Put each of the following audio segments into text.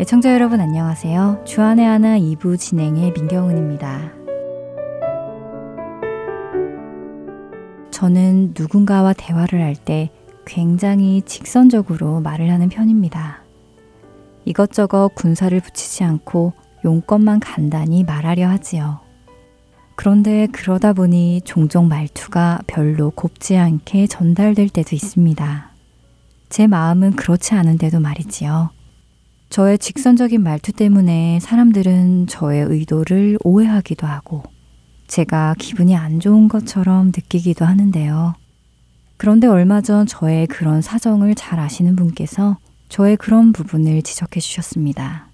애청자 여러분 안녕하세요. 주안의 하나 2부 진행의 민경은입니다. 저는 누군가와 대화를 할 때 굉장히 직선적으로 말을 하는 편입니다. 이것저것 군사를 붙이지 않고 용건만 간단히 말하려 하지요. 그런데 그러다 보니 종종 말투가 별로 곱지 않게 전달될 때도 있습니다. 제 마음은 그렇지 않은데도 말이지요. 저의 직선적인 말투 때문에 사람들은 저의 의도를 오해하기도 하고 제가 기분이 안 좋은 것처럼 느끼기도 하는데요. 그런데 얼마 전 저의 그런 사정을 잘 아시는 분께서 저의 그런 부분을 지적해 주셨습니다.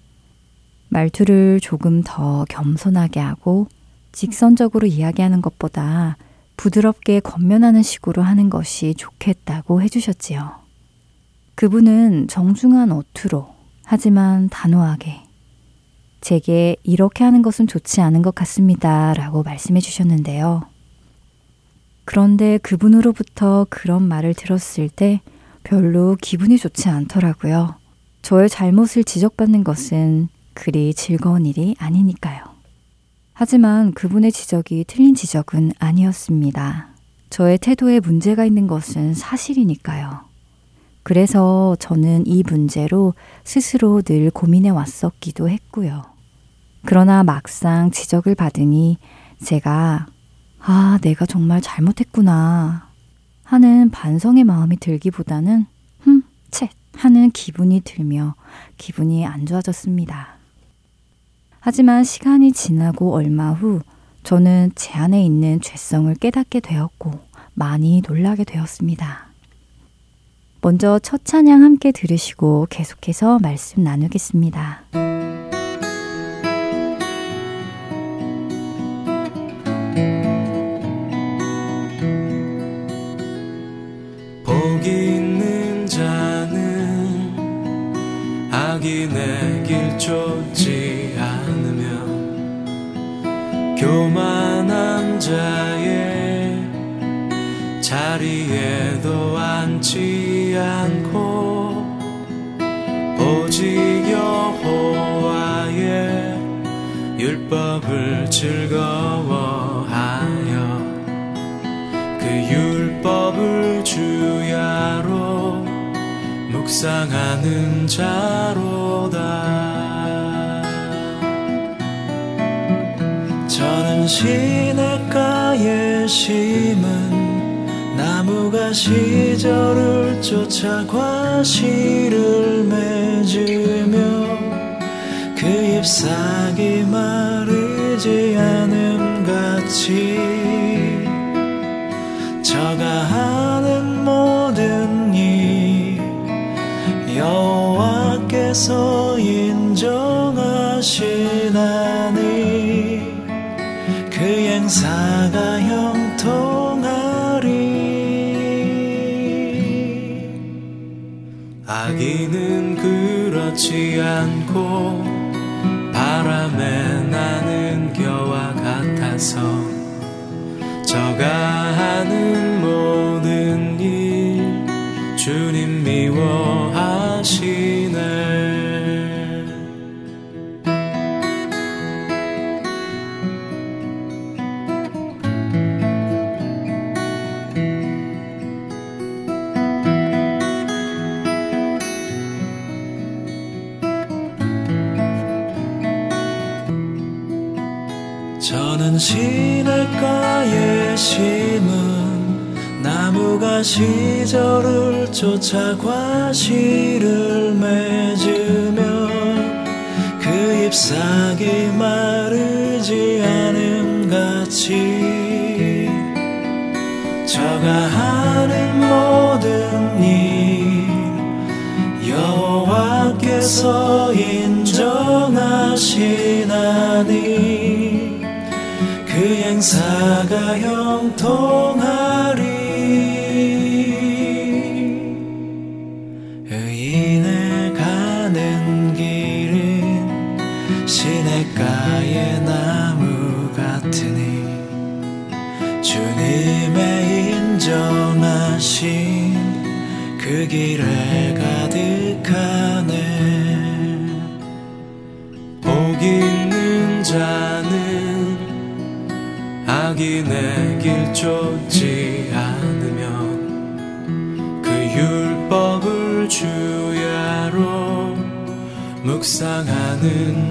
말투를 조금 더 겸손하게 하고 직선적으로 이야기하는 것보다 부드럽게 겉면하는 식으로 하는 것이 좋겠다고 해주셨지요. 그분은 정중한 어투로 하지만 단호하게 제게 이렇게 하는 것은 좋지 않은 것 같습니다. 라고 말씀해 주셨는데요. 그런데 그분으로부터 그런 말을 들었을 때 별로 기분이 좋지 않더라고요. 저의 잘못을 지적받는 것은 그리 즐거운 일이 아니니까요. 하지만 그분의 지적이 틀린 지적은 아니었습니다. 저의 태도에 문제가 있는 것은 사실이니까요. 그래서 저는 이 문제로 스스로 늘 고민해 왔었기도 했고요. 그러나 막상 지적을 받으니 제가 아, 내가 정말 잘못했구나 하는 반성의 마음이 들기보다는 흠, 채 하는 기분이 들며 기분이 안 좋아졌습니다. 하지만 시간이 지나고 얼마 후 저는 제 안에 있는 죄성을 깨닫게 되었고 많이 놀라게 되었습니다. 먼저 첫 찬양 함께 들으시고 계속해서 말씀 나누겠습니다. 같아 시절을 쫓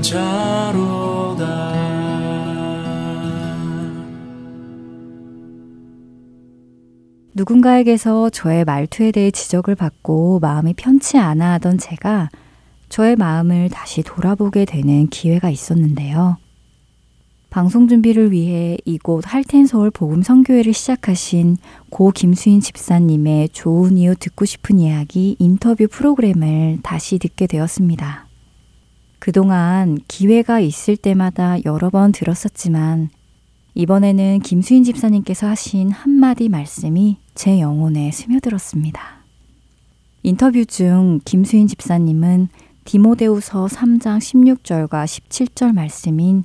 자로다 누군가에게서 저의 말투에 대해 지적을 받고 마음이 편치 않아 하던 제가 저의 마음을 다시 돌아보게 되는 기회가 있었는데요. 방송 준비를 위해 이곳 할텐서울 복음 성교회를 시작하신 고 김수인 집사님의 좋은 이유 듣고 싶은 이야기 인터뷰 프로그램을 다시 듣게 되었습니다. 그동안 기회가 있을 때마다 여러 번 들었었지만 이번에는 김수인 집사님께서 하신 한마디 말씀이 제 영혼에 스며들었습니다. 인터뷰 중 김수인 집사님은 디모데우서 3장 16절과 17절 말씀인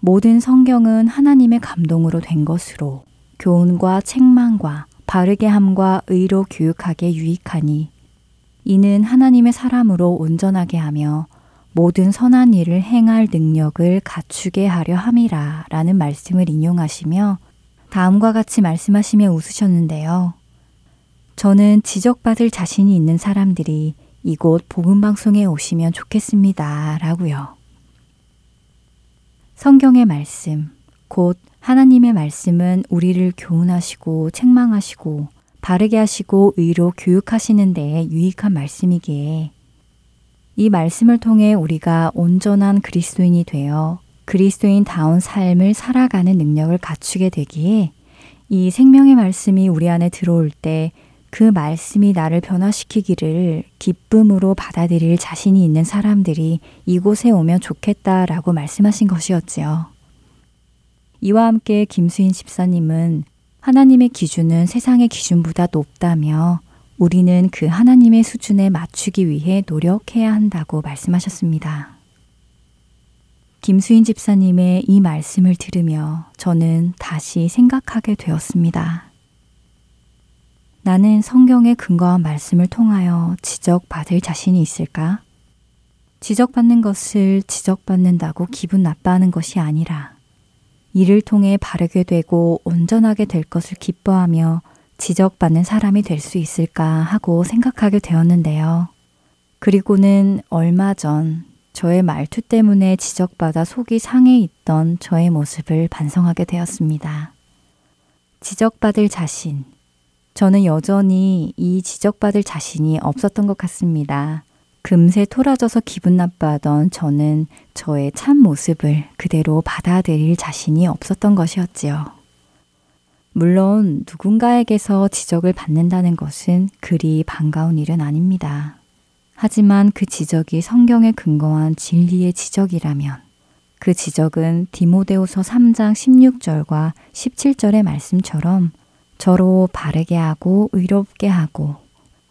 모든 성경은 하나님의 감동으로 된 것으로 교훈과 책망과 바르게 함과 의로 교육하게 유익하니 이는 하나님의 사람으로 온전하게 하며 모든 선한 일을 행할 능력을 갖추게 하려 함이라 라는 말씀을 인용하시며 다음과 같이 말씀하시며 웃으셨는데요. 저는 지적받을 자신이 있는 사람들이 이곳 복음방송에 오시면 좋겠습니다. 라고요. 성경의 말씀, 곧 하나님의 말씀은 우리를 교훈하시고 책망하시고 바르게 하시고 의로 교육하시는 데에 유익한 말씀이기에 이 말씀을 통해 우리가 온전한 그리스도인이 되어 그리스도인다운 삶을 살아가는 능력을 갖추게 되기에 이 생명의 말씀이 우리 안에 들어올 때 그 말씀이 나를 변화시키기를 기쁨으로 받아들일 자신이 있는 사람들이 이곳에 오면 좋겠다라고 말씀하신 것이었지요. 이와 함께 김수인 집사님은 하나님의 기준은 세상의 기준보다 높다며 우리는 그 하나님의 수준에 맞추기 위해 노력해야 한다고 말씀하셨습니다. 김수인 집사님의 이 말씀을 들으며 저는 다시 생각하게 되었습니다. 나는 성경에 근거한 말씀을 통하여 지적받을 자신이 있을까? 지적받는 것을 지적받는다고 기분 나빠하는 것이 아니라 이를 통해 바르게 되고 온전하게 될 것을 기뻐하며 지적받는 사람이 될 수 있을까 하고 생각하게 되었는데요. 그리고는 얼마 전 저의 말투 때문에 지적받아 속이 상해 있던 저의 모습을 반성하게 되었습니다. 지적받을 자신. 저는 여전히 이 지적받을 자신이 없었던 것 같습니다. 금세 토라져서 기분 나빠하던 저는 저의 참 모습을 그대로 받아들일 자신이 없었던 것이었지요. 물론 누군가에게서 지적을 받는다는 것은 그리 반가운 일은 아닙니다. 하지만 그 지적이 성경에 근거한 진리의 지적이라면 그 지적은 디모데후서 3장 16절과 17절의 말씀처럼 저로 바르게 하고 의롭게 하고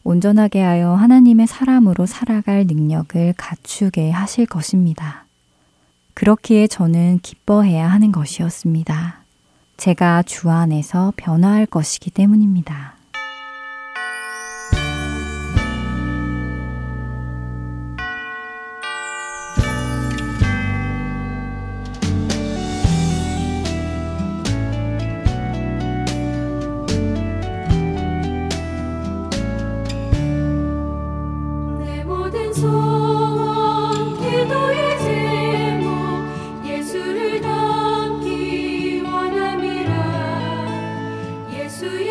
온전하게 하여 하나님의 사람으로 살아갈 능력을 갖추게 하실 것입니다. 그렇기에 저는 기뻐해야 하는 것이었습니다. 제가 주 안에서 변화할 것이기 때문입니다. to you.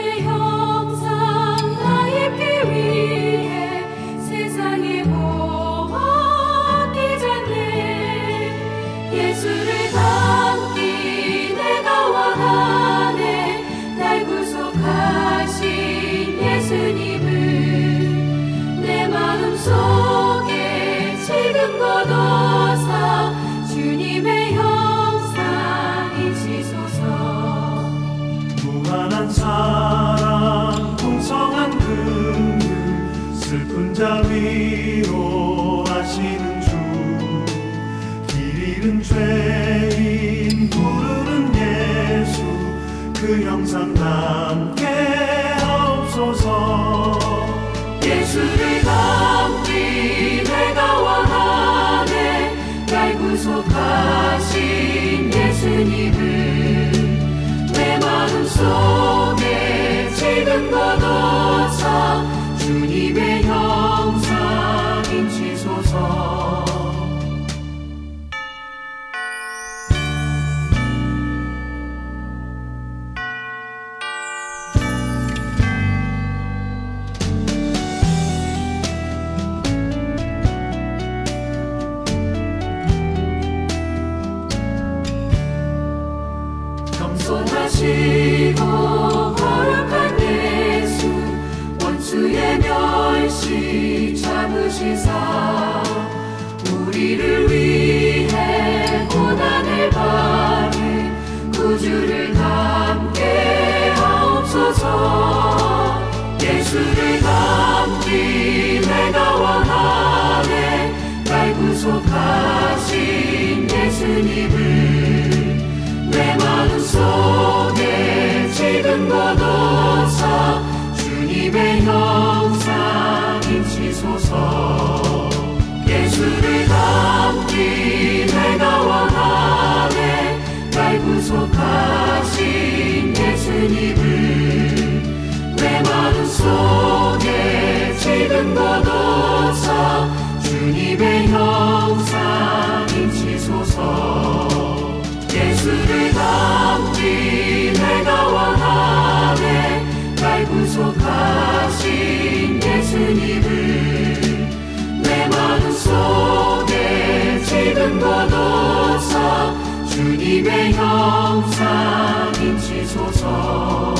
마음 속에 지금 거둬서 주님의 형상 인치소서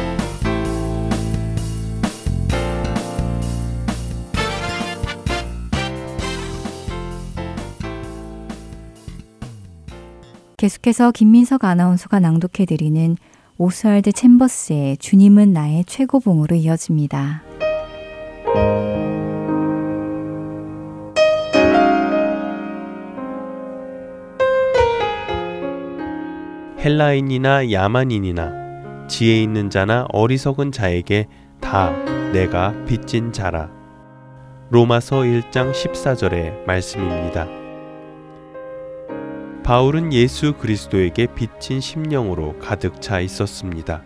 계속해서 김민석 아나운서가 낭독해드리는 오스왈드 챔버스의 주님은 나의 최고봉으로 이어집니다. 헬라인이나 야만인이나 지혜 있는 자나 어리석은 자에게 다 내가 빚진 자라. 로마서 1장 14절의 말씀입니다. 바울은 예수 그리스도에게 빚진 심령으로 가득 차 있었습니다.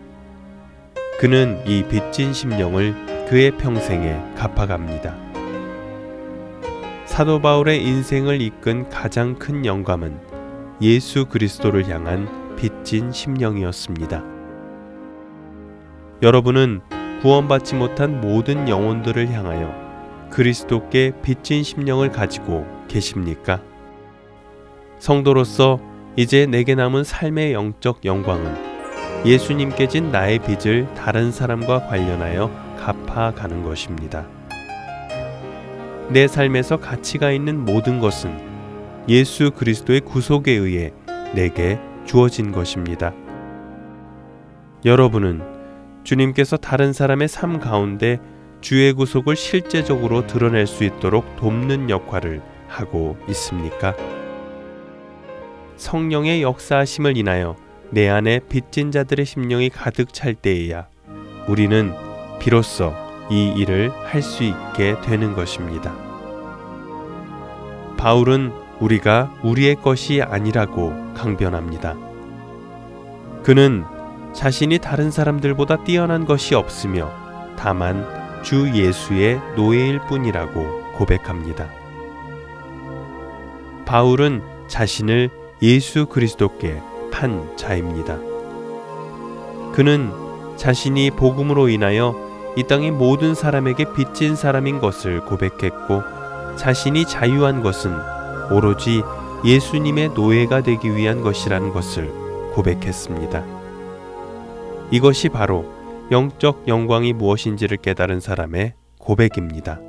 그는 이 빚진 심령을 그의 평생에 갚아갑니다. 사도 바울의 인생을 이끈 가장 큰 영감은 예수 그리스도를 향한 빚진 심령이었습니다. 여러분은 구원받지 못한 모든 영혼들을 향하여 그리스도께 빚진 심령을 가지고 계십니까? 성도로서 이제 내게 남은 삶의 영적 영광은 예수님께 진 나의 빚을 다른 사람과 관련하여 갚아가는 것입니다. 내 삶에서 가치가 있는 모든 것은 예수 그리스도의 구속에 의해 내게 주어진 것입니다. 여러분은 주님께서 다른 사람의 삶 가운데 주의 구속을 실제적으로 드러낼 수 있도록 돕는 역할을 하고 있습니까? 성령의 역사하심을 인하여 내 안에 빚진 자들의 심령이 가득 찰 때에야 우리는 비로소 이 일을 할 수 있게 되는 것입니다. 바울은 우리가 우리의 것이 아니라고 강변합니다. 그는 자신이 다른 사람들보다 뛰어난 것이 없으며 다만 주 예수의 노예일 뿐이라고 고백합니다. 바울은 자신을 예수 그리스도께 판 자입니다. 그는 자신이 복음으로 인하여 이 땅의 모든 사람에게 빚진 사람인 것을 고백했고 자신이 자유한 것은 오로지 예수님의 노예가 되기 위한 것이라는 것을 고백했습니다. 이것이 바로 영적 영광이 무엇인지를 깨달은 사람의 고백입니다.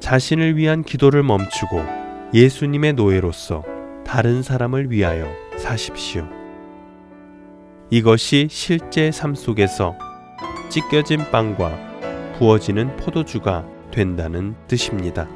자신을 위한 기도를 멈추고 예수님의 노예로서 다른 사람을 위하여 사십시오. 이것이 실제 삶 속에서 찢겨진 빵과 부어지는 포도주가 된다는 뜻입니다.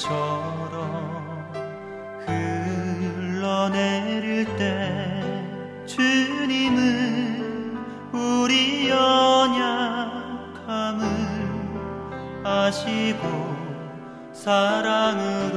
물처럼 흘러내릴 때 주님은 우리 연약함을 아시고 사랑을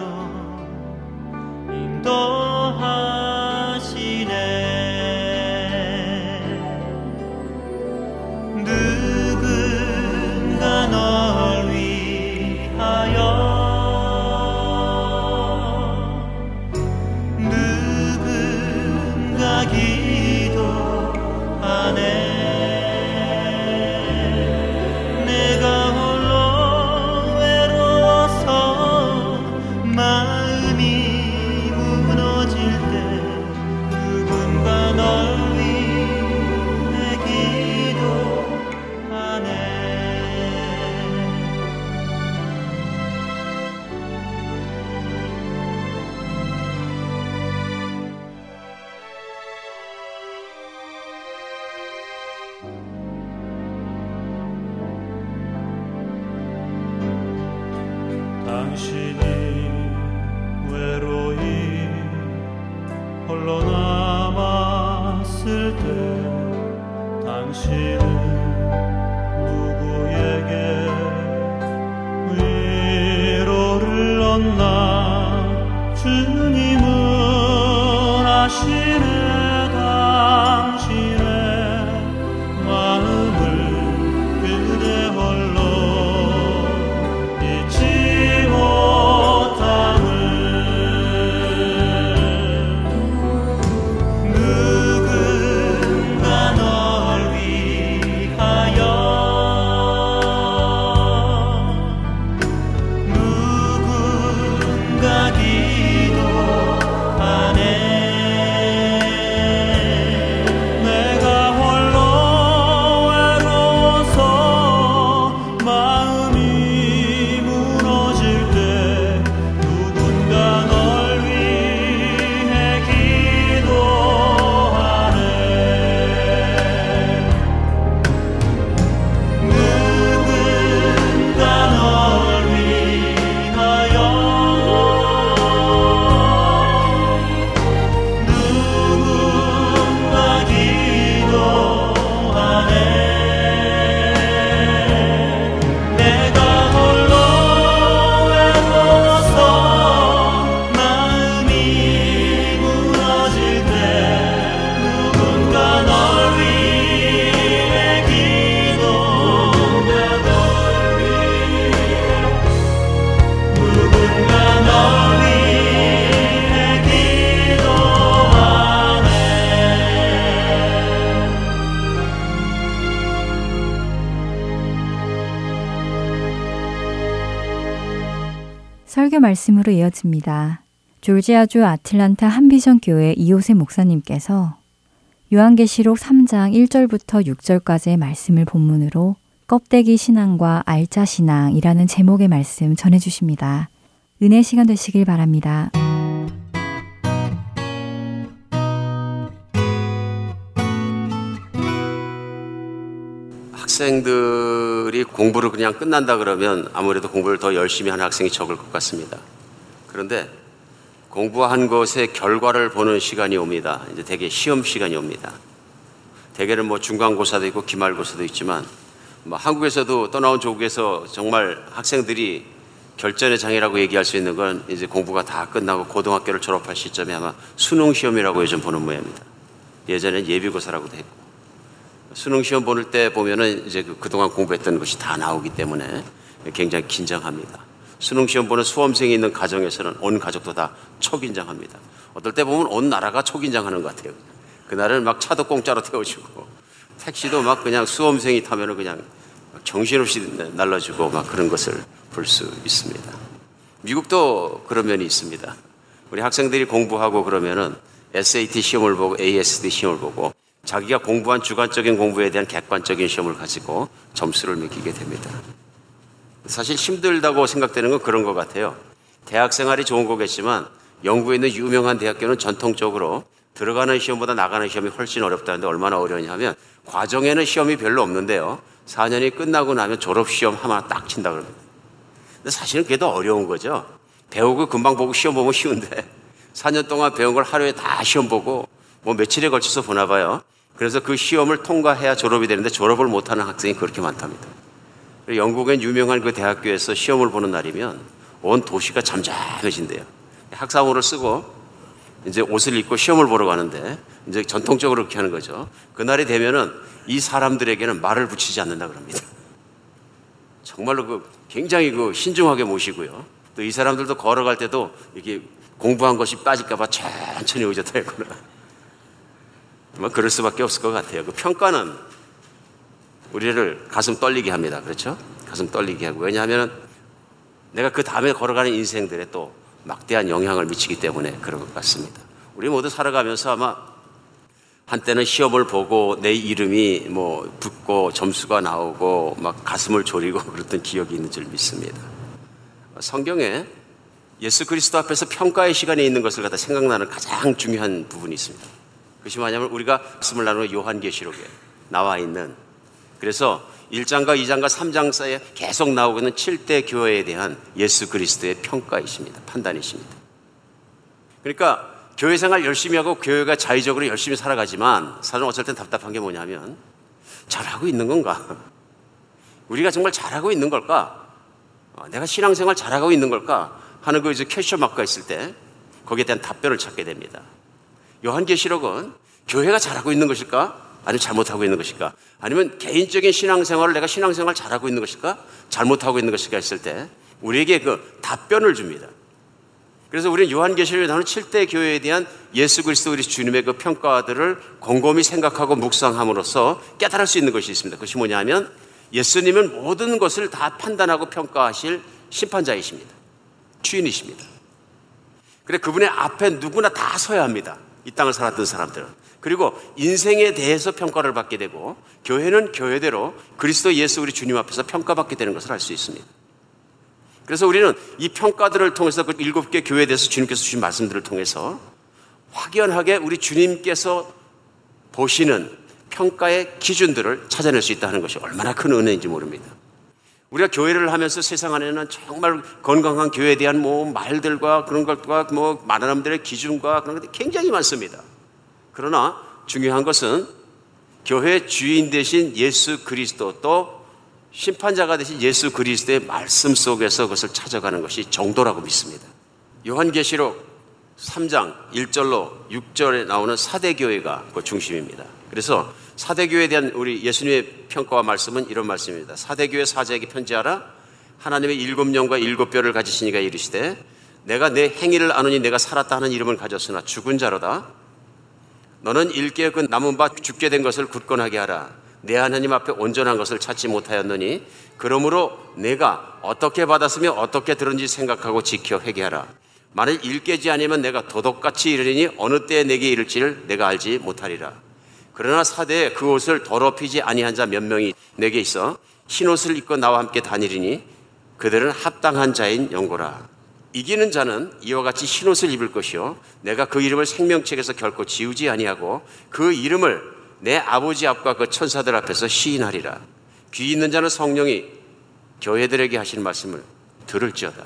말씀으로 이어집니다. 졸지아주 아틀란타 한비전 교회 이호세 목사님께서 요한계시록 3장 1절부터 6절까지의 말씀을 본문으로 껍데기 신앙과 알짜 신앙이라는 제목의 말씀 전해 주십니다. 은혜 시간 되시길 바랍니다. 학생들 이 공부를 그냥 끝난다 그러면 아무래도 공부를 더 열심히 하는 학생이 적을 것 같습니다. 그런데 공부한 것의 결과를 보는 시간이 옵니다. 이제 대개 시험 시간이 옵니다. 대개는 뭐 중간고사도 있고 기말고사도 있지만 뭐 한국에서도 떠나온 조국에서 정말 학생들이 결전의 장애라고 얘기할 수 있는 건 이제 공부가 다 끝나고 고등학교를 졸업할 시점에 아마 수능 시험이라고 요즘 보는 모양입니다. 예전엔 예비고사라고도 했고 수능 시험 보는 때 보면은 이제 그 그동안 공부했던 것이 다 나오기 때문에 굉장히 긴장합니다. 수능 시험 보는 수험생이 있는 가정에서는 온 가족도 다 초긴장합니다. 어떨 때 보면 온 나라가 초긴장하는 것 같아요. 그날은 막 차도 공짜로 태워주고 택시도 막 그냥 수험생이 타면은 그냥 정신없이 날라주고 막 그런 것을 볼 수 있습니다. 미국도 그런 면이 있습니다. 우리 학생들이 공부하고 그러면은 SAT 시험을 보고 ASD 시험을 보고 자기가 공부한 주관적인 공부에 대한 객관적인 시험을 가지고 점수를 매기게 됩니다. 사실 힘들다고 생각되는 건 그런 것 같아요. 대학 생활이 좋은 거겠지만 영국에 있는 유명한 대학교는 전통적으로 들어가는 시험보다 나가는 시험이 훨씬 어렵다는데 얼마나 어려우냐면 과정에는 시험이 별로 없는데요. 4년이 끝나고 나면 졸업 시험 하나 딱 친다 그럽니다. 근데 사실은 그게 더 어려운 거죠. 배우고 금방 보고 시험 보면 쉬운데 4년 동안 배운 걸 하루에 다 시험 보고 뭐 며칠에 걸쳐서 보나 봐요. 그래서 그 시험을 통과해야 졸업이 되는데 졸업을 못하는 학생이 그렇게 많답니다. 영국엔 유명한 그 대학교에서 시험을 보는 날이면 온 도시가 잠잠해진대요. 학사모를 쓰고 이제 옷을 입고 시험을 보러 가는데 이제 전통적으로 그렇게 하는 거죠. 그날이 되면은 이 사람들에게는 말을 붙이지 않는다 그럽니다. 정말로 그 굉장히 그 신중하게 모시고요. 또 이 사람들도 걸어갈 때도 이게 공부한 것이 빠질까봐 천천히 의자 타거나 뭐 그럴 수밖에 없을 것 같아요. 그 평가는 우리를 가슴 떨리게 합니다. 그렇죠? 가슴 떨리게 하고 왜냐하면 내가 그 다음에 걸어가는 인생들에 또 막대한 영향을 미치기 때문에 그런 것 같습니다. 우리 모두 살아가면서 아마 한때는 시험을 보고 내 이름이 뭐 붙고 점수가 나오고 막 가슴을 졸이고 그랬던 기억이 있는 줄 믿습니다. 성경에 예수 그리스도 앞에서 평가의 시간에 있는 것을 갖다 생각나는 가장 중요한 부분이 있습니다. 그것이 뭐냐면 우리가 말씀을 나누는 요한계시록에 나와 있는 그래서 1장과 2장과 3장 사이에 계속 나오고 있는 7대 교회에 대한 예수 그리스도의 평가이십니다. 판단이십니다. 그러니까 교회 생활 열심히 하고 교회가 자의적으로 열심히 살아가지만 사실은 어쩔 땐 답답한 게 뭐냐면 잘하고 있는 건가? 우리가 정말 잘하고 있는 걸까? 어, 내가 신앙생활 잘하고 있는 걸까? 하는 그 이제 캐셔 마크가 있을 때 거기에 대한 답변을 찾게 됩니다. 요한계시록은 교회가 잘하고 있는 것일까? 아니면 잘못하고 있는 것일까? 아니면 개인적인 신앙생활을 내가 신앙생활 잘하고 있는 것일까? 잘못하고 있는 것일까 했을 때 우리에게 그 답변을 줍니다. 그래서 우리는 요한계시록에 나오는 7대 교회에 대한 예수 그리스도 우리 주님의 그 평가들을 곰곰이 생각하고 묵상함으로써 깨달을 수 있는 것이 있습니다. 그것이 뭐냐면 예수님은 모든 것을 다 판단하고 평가하실 심판자이십니다. 주인이십니다. 그래 그분의 앞에 누구나 다 서야 합니다. 이 땅을 살았던 사람들은. 그리고 인생에 대해서 평가를 받게 되고 교회는 교회대로 그리스도 예수 우리 주님 앞에서 평가받게 되는 것을 알 수 있습니다. 그래서 우리는 이 평가들을 통해서 그 일곱 개 교회에 대해서 주님께서 주신 말씀들을 통해서 확연하게 우리 주님께서 보시는 평가의 기준들을 찾아낼 수 있다는 것이 얼마나 큰 은혜인지 모릅니다. 우리가 교회를 하면서 세상 안에는 정말 건강한 교회에 대한 뭐 말들과 그런 것과 뭐 많은 사람들의 기준과 그런 것들이 굉장히 많습니다. 그러나 중요한 것은 교회 주인 대신 예수 그리스도 또 심판자가 되신 예수 그리스도의 말씀 속에서 그것을 찾아가는 것이 정도라고 믿습니다. 요한계시록 3장 1절로 6절에 나오는 사대교회가 그 중심입니다. 그래서 사대교회에 대한 우리 예수님의 평가와 말씀은 이런 말씀입니다. 사대교회 사제에게 편지하라. 하나님의 일곱 영과 일곱 뼈를 가지신 이가 이르시되 내가 내 행위를 아느니 내가 살았다 하는 이름을 가졌으나 죽은 자로다. 너는 일개 그 남은 바 죽게 된 것을 굳건하게 하라. 내 하나님 앞에 온전한 것을 찾지 못하였느니 그러므로 내가 어떻게 받았으며 어떻게 들은지 생각하고 지켜 회개하라. 만일 일깨지 아니면 내가 도덕같이 이르리니 어느 때에 내게 이를지를 내가 알지 못하리라. 그러나 사대에 그 옷을 더럽히지 아니한 자 몇 명이 내게 있어 흰 옷을 입고 나와 함께 다니리니 그들은 합당한 자인 영고라. 이기는 자는 이와 같이 흰 옷을 입을 것이요 내가 그 이름을 생명책에서 결코 지우지 아니하고 그 이름을 내 아버지 앞과 그 천사들 앞에서 시인하리라. 귀 있는 자는 성령이 교회들에게 하시는 말씀을 들을지어다.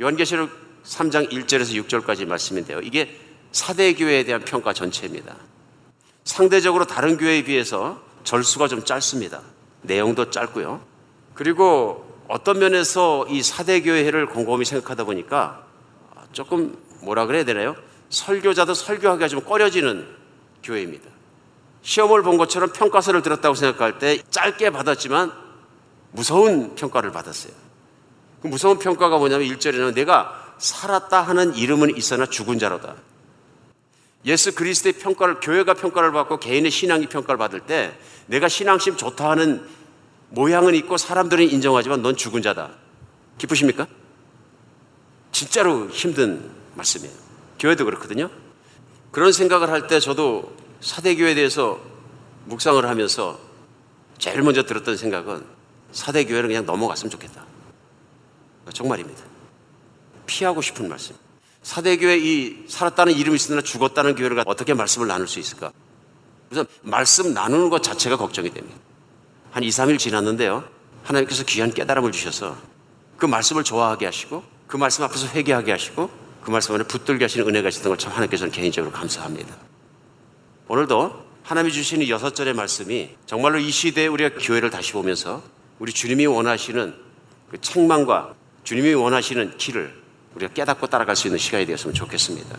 요한계시록 3장 1절에서 6절까지 말씀인데요. 이게 사대 교회에 대한 평가 전체입니다. 상대적으로 다른 교회에 비해서 절수가 좀 짧습니다. 내용도 짧고요. 그리고 어떤 면에서 이 사대 교회를 곰곰이 생각하다 보니까 조금 뭐라 그래야 되나요? 설교자도 설교하기가 좀 꺼려지는 교회입니다. 시험을 본 것처럼 평가서를 들었다고 생각할 때 짧게 받았지만 무서운 평가를 받았어요. 그 무서운 평가가 뭐냐면 1절에는 내가 살았다 하는 이름은 있으나 죽은 자로다. 예수 그리스도의 평가를 교회가 평가를 받고 개인의 신앙이 평가를 받을 때 내가 신앙심 좋다 하는 모양은 있고 사람들은 인정하지만 넌 죽은 자다. 기쁘십니까? 진짜로 힘든 말씀이에요. 교회도 그렇거든요. 그런 생각을 할 때 저도 사대교회에 대해서 묵상을 하면서 제일 먼저 들었던 생각은 사대교회는 그냥 넘어갔으면 좋겠다. 정말입니다. 피하고 싶은 말씀. 사대교회 이 살았다는 이름이 있으나 죽었다는 교회를 어떻게 말씀을 나눌 수 있을까? 그래서 말씀 나누는 것 자체가 걱정이 됩니다. 한 2, 3일 지났는데요. 하나님께서 귀한 깨달음을 주셔서 그 말씀을 좋아하게 하시고 그 말씀 앞에서 회개하게 하시고 그 말씀 안에 붙들게 하시는 은혜가 있었던 걸 참 하나님께서 는 개인적으로 감사합니다. 오늘도 하나님이 주시는 여섯 절의 말씀이 정말로 이 시대에 우리가 교회를 다시 보면서 우리 주님이 원하시는 그 책망과 주님이 원하시는 길을 우리가 깨닫고 따라갈 수 있는 시간이 되었으면 좋겠습니다.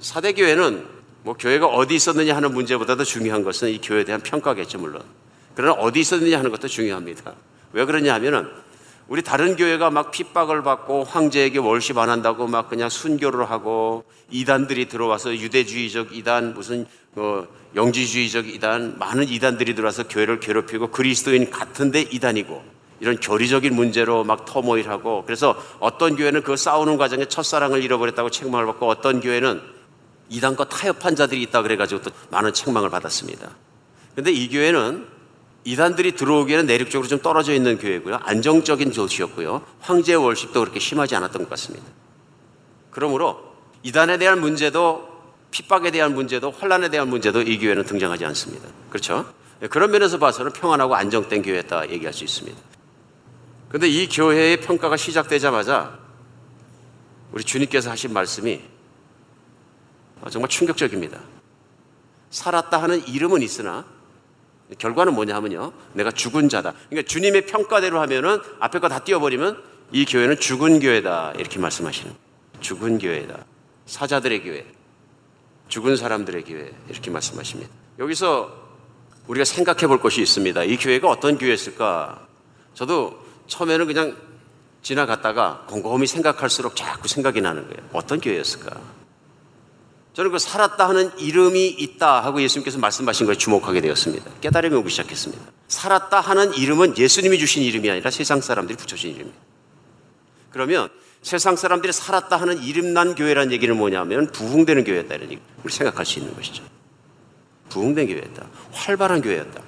사대교회는 뭐 교회가 어디 있었느냐 하는 문제보다도 중요한 것은 이 교회에 대한 평가겠죠, 물론. 그러나 어디 있었느냐 하는 것도 중요합니다. 왜 그러냐 하면은 우리 다른 교회가 막 핍박을 받고 황제에게 월십 안 한다고 막 그냥 순교를 하고 이단들이 들어와서 유대주의적 이단 무슨 어, 영지주의적 이단 많은 이단들이 들어와서 교회를 괴롭히고 그리스도인 같은데 이단이고 이런 교리적인 문제로 막 터모일하고 그래서 어떤 교회는 그 싸우는 과정에 첫사랑을 잃어버렸다고 책망을 받고 어떤 교회는 이단과 타협한 자들이 있다 그래가지고 또 많은 책망을 받았습니다. 근데 이 교회는 이단들이 들어오기에는 내륙적으로 좀 떨어져 있는 교회고요. 안정적인 도시였고요. 황제 월십도 그렇게 심하지 않았던 것 같습니다. 그러므로 이단에 대한 문제도 핍박에 대한 문제도 환란에 대한 문제도 이 교회는 등장하지 않습니다. 그렇죠? 그런 면에서 봐서는 평안하고 안정된 교회였다 얘기할 수 있습니다. 그런데 이 교회의 평가가 시작되자마자 우리 주님께서 하신 말씀이 정말 충격적입니다. 살았다 하는 이름은 있으나 결과는 뭐냐 하면요. 내가 죽은 자다. 그러니까 주님의 평가대로 하면은 앞에 거 다 띄워버리면 이 교회는 죽은 교회다. 이렇게 말씀하시는. 죽은 교회다. 사자들의 교회. 죽은 사람들의 교회. 이렇게 말씀하십니다. 여기서 우리가 생각해 볼 것이 있습니다. 이 교회가 어떤 교회였을까? 저도 처음에는 그냥 지나갔다가 곰곰이 생각할수록 자꾸 생각이 나는 거예요. 어떤 교회였을까? 저는 그 살았다 하는 이름이 있다 하고 예수님께서 말씀하신 거에 주목하게 되었습니다. 깨달음이 오기 시작했습니다. 살았다 하는 이름은 예수님이 주신 이름이 아니라 세상 사람들이 붙여준 이름입니다. 그러면 세상 사람들이 살았다 하는 이름난 교회란 얘기는 뭐냐면 부흥되는 교회였다 이런 얘기 우리 생각할 수 있는 것이죠. 부흥된 교회였다. 활발한 교회였다.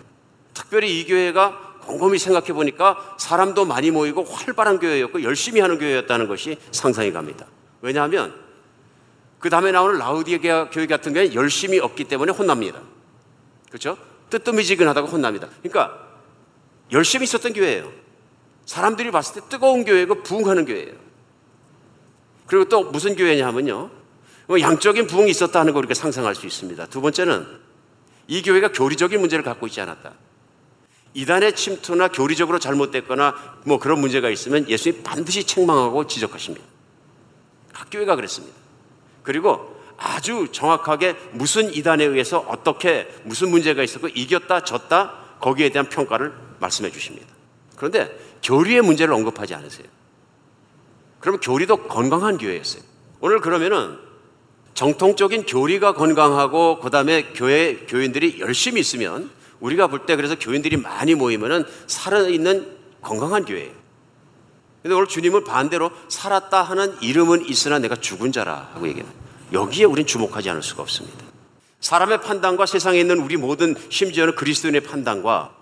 특별히 이 교회가 곰곰이 생각해 보니까 사람도 많이 모이고 활발한 교회였고 열심히 하는 교회였다는 것이 상상이 갑니다. 왜냐하면 그 다음에 나오는 라우디게아 교회 같은 경우에 열심히 없기 때문에 혼납니다. 그렇죠? 뜨뜻미지근하다고 혼납니다. 그러니까 열심히 있었던 교회예요. 사람들이 봤을 때 뜨거운 교회고 부흥하는 교회예요. 그리고 또 무슨 교회냐 하면요. 뭐 양적인 부흥이 있었다 하는 걸 우리가 상상할 수 있습니다. 두 번째는 이 교회가 교리적인 문제를 갖고 있지 않았다. 이단의 침투나 교리적으로 잘못됐거나 뭐 그런 문제가 있으면 예수님이 반드시 책망하고 지적하십니다. 각 교회가 그랬습니다. 그리고 아주 정확하게 무슨 이단에 의해서 어떻게 무슨 문제가 있었고 이겼다 졌다 거기에 대한 평가를 말씀해 주십니다. 그런데 교리의 문제를 언급하지 않으세요. 그러면 교리도 건강한 교회였어요. 오늘 그러면은 정통적인 교리가 건강하고 그다음에 교회 교인들이 열심히 있으면 우리가 볼 때 그래서 교인들이 많이 모이면은 살아있는 건강한 교회예요. 근데 오늘 주님은 반대로 살았다 하는 이름은 있으나 내가 죽은 자라 하고 얘기합니다. 여기에 우린 주목하지 않을 수가 없습니다. 사람의 판단과 세상에 있는 우리 모든 심지어는 그리스도인의 판단과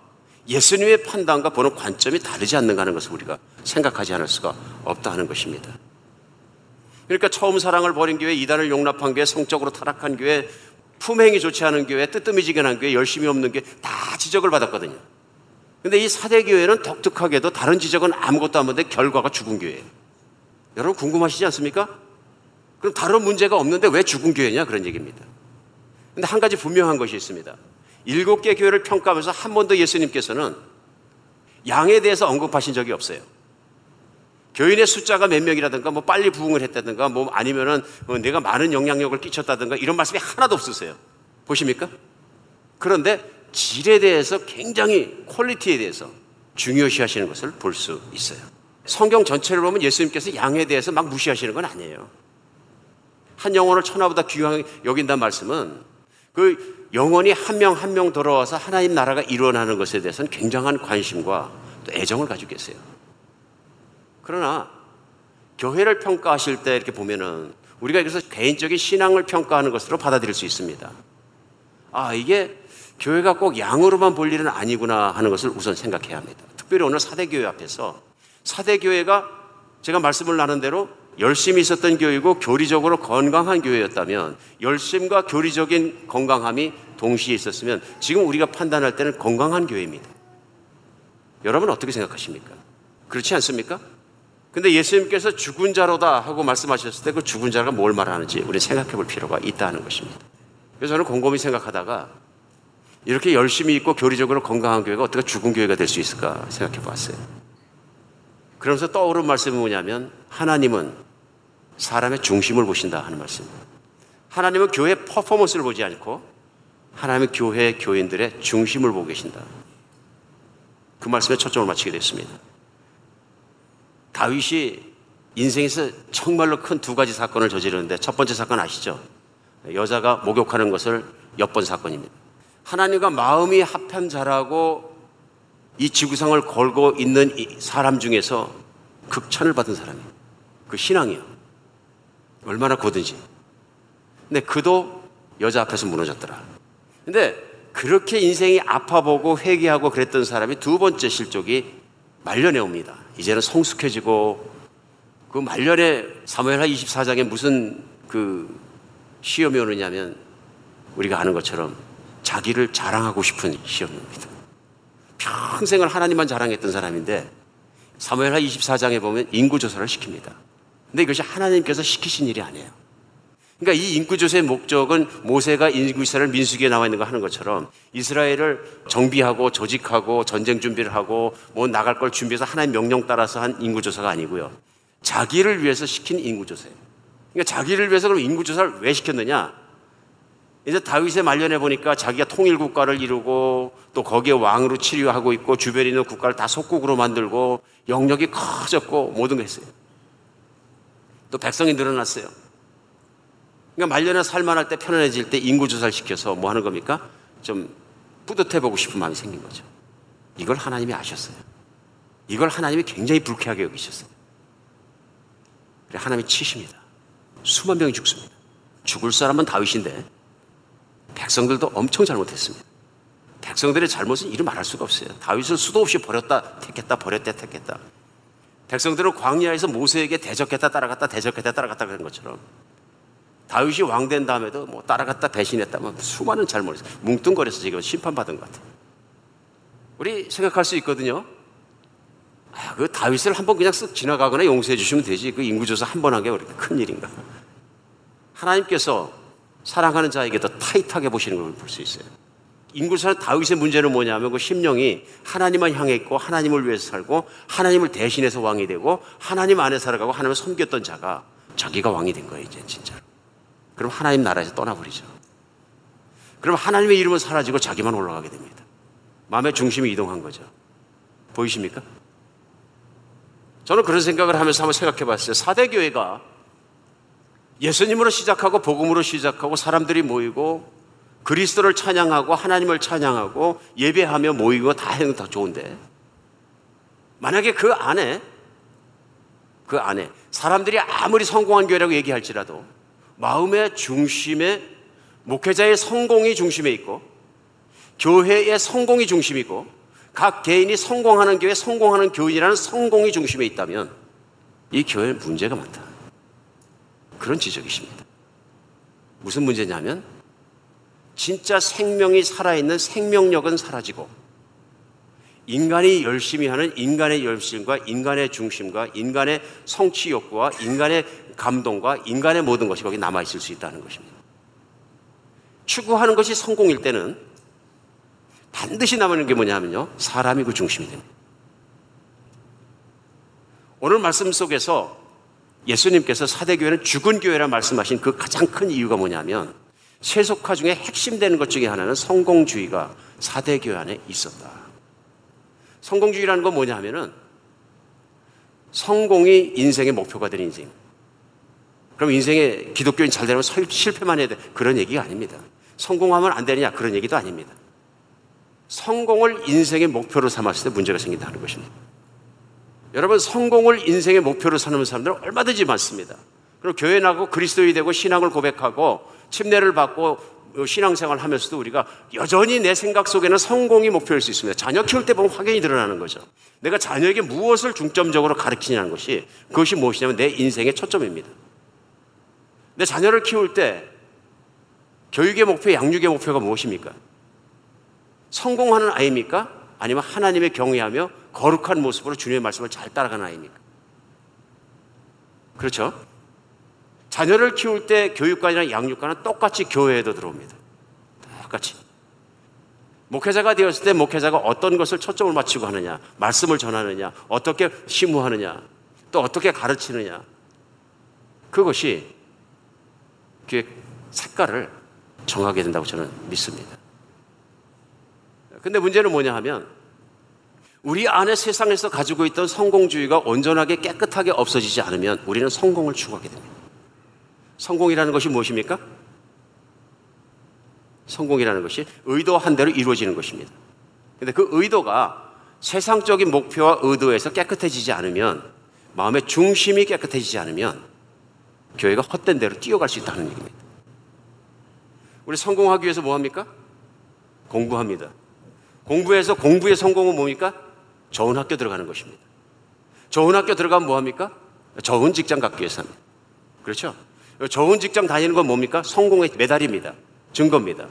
예수님의 판단과 보는 관점이 다르지 않는가 하는 것을 우리가 생각하지 않을 수가 없다 하는 것입니다. 그러니까 처음 사랑을 버린 교회, 이단을 용납한 교회, 성적으로 타락한 교회, 품행이 좋지 않은 교회, 뜨뜻미지근한 교회, 열심히 없는 교회 다 지적을 받았거든요. 근데 이 사대 교회는 독특하게도 다른 지적은 아무것도 안 보는데 결과가 죽은 교회예요. 여러분 궁금하시지 않습니까? 그럼 다른 문제가 없는데 왜 죽은 교회냐 그런 얘기입니다. 근데 한 가지 분명한 것이 있습니다. 일곱 개 교회를 평가하면서 한 번도 예수님께서는 양에 대해서 언급하신 적이 없어요. 교인의 숫자가 몇 명이라든가 뭐 빨리 부흥을 했다든가 뭐 아니면은 뭐 내가 많은 영향력을 끼쳤다든가 이런 말씀이 하나도 없으세요. 보십니까? 그런데 질에 대해서 굉장히 퀄리티에 대해서 중요시 하시는 것을 볼 수 있어요. 성경 전체를 보면 예수님께서 양에 대해서 막 무시하시는 건 아니에요. 한 영혼을 천하보다 귀하게 여긴다는 말씀은 그 영혼이 한 명 한 명 돌아와서 하나님 나라가 일어나는 것에 대해서는 굉장한 관심과 또 애정을 가지고 계세요. 그러나 교회를 평가하실 때 이렇게 보면은 우리가 그래서 개인적인 신앙을 평가하는 것으로 받아들일 수 있습니다. 아, 이게 교회가 꼭 양으로만 볼 일은 아니구나 하는 것을 우선 생각해야 합니다. 특별히 오늘 사대교회 앞에서 사대교회가 제가 말씀을 나눈 대로 열심히 있었던 교회고 교리적으로 건강한 교회였다면 열심과 교리적인 건강함이 동시에 있었으면 지금 우리가 판단할 때는 건강한 교회입니다. 여러분 어떻게 생각하십니까? 그렇지 않습니까? 근데 예수님께서 죽은 자로다 하고 말씀하셨을 때 그 죽은 자가 뭘 말하는지 우리 생각해 볼 필요가 있다는 것입니다. 그래서 저는 곰곰이 생각하다가 이렇게 열심히 있고 교리적으로 건강한 교회가 어떻게 죽은 교회가 될 수 있을까 생각해 봤어요. 그러면서 떠오른 말씀이 뭐냐면 하나님은 사람의 중심을 보신다 하는 말씀. 하나님은 교회 퍼포먼스를 보지 않고 하나님은 교회 교인들의 중심을 보고 계신다. 그 말씀에 초점을 맞추게 됐습니다. 다윗이 인생에서 정말로 큰 두 가지 사건을 저지르는데 첫 번째 사건 아시죠? 여자가 목욕하는 것을 엿본 사건입니다. 하나님과 마음이 합한 자라고 이 지구상을 걸고 있는 사람 중에서 극찬을 받은 사람이에요. 그 신앙이요. 얼마나 고든지. 근데 그도 여자 앞에서 무너졌더라. 근데 그렇게 인생이 아파보고 회개하고 그랬던 사람이 두 번째 실족이 말년에 옵니다. 이제는 성숙해지고 그 말년에 사무엘하 24장에 무슨 그 시험이 오느냐면 우리가 아는 것처럼 자기를 자랑하고 싶은 시험입니다. 평생을 하나님만 자랑했던 사람인데 사무엘하 24장에 보면 인구 조사를 시킵니다. 근데 이것이 하나님께서 시키신 일이 아니에요. 그러니까 이 인구조사의 목적은 모세가 인구조사를 민수기에 나와 있는 거 하는 것처럼 이스라엘을 정비하고 조직하고 전쟁 준비를 하고 뭐 나갈 걸 준비해서 하나님 명령 따라서 한 인구조사가 아니고요. 자기를 위해서 시킨 인구조사예요. 그러니까 자기를 위해서 그럼 인구조사를 왜 시켰느냐? 이제 다윗의 말년에 보니까 자기가 통일 국가를 이루고 또 거기에 왕으로 치료하고 있고 주변에 있는 국가를 다 속국으로 만들고 영역이 커졌고 모든 게 했어요. 또 백성이 늘어났어요. 그러니까 말년에 살만할 때 편안해질 때 인구조사를 시켜서 뭐 하는 겁니까? 좀 뿌듯해 보고 싶은 마음이 생긴 거죠. 이걸 하나님이 아셨어요. 이걸 하나님이 굉장히 불쾌하게 여기셨어요. 그래 하나님이 치십니다. 수만 명이 죽습니다. 죽을 사람은 다윗인데 백성들도 엄청 잘못했습니다. 백성들의 잘못은 이루 말할 수가 없어요. 다윗을 수도 없이 버렸다 택했다 버렸다 택했다. 백성들은 광야에서 모세에게 대적했다 따라갔다 대적했다 따라갔다 그런 것처럼 다윗이 왕 된 다음에도 뭐 따라갔다 배신했다 뭐 수많은 잘못을 뭉뚱거려서 지금 심판받은 것 같아요. 우리 생각할 수 있거든요. 아, 그 다윗을 한번 그냥 쓱 지나가거나 용서해 주시면 되지. 그 인구조사 한번 하게 그렇게 큰 일인가. 하나님께서 사랑하는 자에게 더 타이트하게 보시는 걸 볼 수 있어요. 인구사는 다윗의 문제는 뭐냐면 그 심령이 하나님만 향해 있고 하나님을 위해서 살고 하나님을 대신해서 왕이 되고 하나님 안에 살아가고 하나님을 섬겼던 자가 자기가 왕이 된 거예요, 이제 진짜로. 그럼 하나님 나라에서 떠나버리죠. 그럼 하나님의 이름은 사라지고 자기만 올라가게 됩니다. 마음의 중심이 이동한 거죠. 보이십니까? 저는 그런 생각을 하면서 한번 생각해 봤어요. 사대교회가 예수님으로 시작하고 복음으로 시작하고 사람들이 모이고 그리스도를 찬양하고 하나님을 찬양하고 예배하며 모이고 다 해는 다 좋은데 만약에 그 안에 그 안에 사람들이 아무리 성공한 교회라고 얘기할지라도 마음의 중심에 목회자의 성공이 중심에 있고 교회의 성공이 중심이고 각 개인이 성공하는 교회 성공하는 교인이라는 성공이 중심에 있다면 이 교회는 문제가 많다. 그런 지적이십니다. 무슨 문제냐면 진짜 생명이 살아있는 생명력은 사라지고 인간이 열심히 하는 인간의 열심과 인간의 중심과 인간의 성취 욕구와 인간의 감동과 인간의 모든 것이 거기 남아 있을 수 있다는 것입니다. 추구하는 것이 성공일 때는 반드시 남는 게 뭐냐면요. 사람이 그 중심이 됩니다. 오늘 말씀 속에서 예수님께서 사대교회는 죽은 교회라 말씀하신 그 가장 큰 이유가 뭐냐면 세속화 중에 핵심되는 것 중에 하나는 성공주의가 사대교회 안에 있었다. 성공주의라는 건 뭐냐면은 성공이 인생의 목표가 되는 인생. 그럼 인생의 기독교인 잘 되려면 실패만 해야 돼. 그런 얘기가 아닙니다. 성공하면 안 되느냐. 그런 얘기도 아닙니다. 성공을 인생의 목표로 삼았을 때 문제가 생긴다는 것입니다. 여러분, 성공을 인생의 목표로 삼는 사람들은 얼마든지 많습니다. 그럼 교회 나고 그리스도이 되고 신앙을 고백하고 침례를 받고 신앙생활 하면서도 우리가 여전히 내 생각 속에는 성공이 목표일 수 있습니다. 자녀 키울 때 보면 확연히 드러나는 거죠. 내가 자녀에게 무엇을 중점적으로 가르치냐는 것이 그것이 무엇이냐면 내 인생의 초점입니다. 내 자녀를 키울 때 교육의 목표, 양육의 목표가 무엇입니까? 성공하는 아이입니까? 아니면 하나님의 경외하며 거룩한 모습으로 주님의 말씀을 잘 따라가는 아이입니까? 그렇죠? 자녀를 키울 때 교육관이나 양육관은 똑같이 교회에도 들어옵니다. 똑같이. 목회자가 되었을 때 목회자가 어떤 것을 초점을 맞추고 하느냐, 말씀을 전하느냐, 어떻게 심무하느냐, 또 어떻게 가르치느냐. 그것이 교회 색깔을 정하게 된다고 저는 믿습니다. 근데 문제는 뭐냐 하면 우리 안에 세상에서 가지고 있던 성공주의가 온전하게 깨끗하게 없어지지 않으면 우리는 성공을 추구하게 됩니다. 성공이라는 것이 무엇입니까? 성공이라는 것이 의도한 대로 이루어지는 것입니다. 근데 그 의도가 세상적인 목표와 의도에서 깨끗해지지 않으면 마음의 중심이 깨끗해지지 않으면 교회가 헛된 대로 뛰어갈 수 있다는 얘기입니다. 우리 성공하기 위해서 뭐 합니까? 공부합니다. 공부해서 공부의 성공은 뭡니까? 좋은 학교 들어가는 것입니다. 좋은 학교 들어가면 뭐 합니까? 좋은 직장 갖기 위해서 합니다. 그렇죠? 좋은 직장 다니는 건 뭡니까? 성공의 메달입니다. 증거입니다.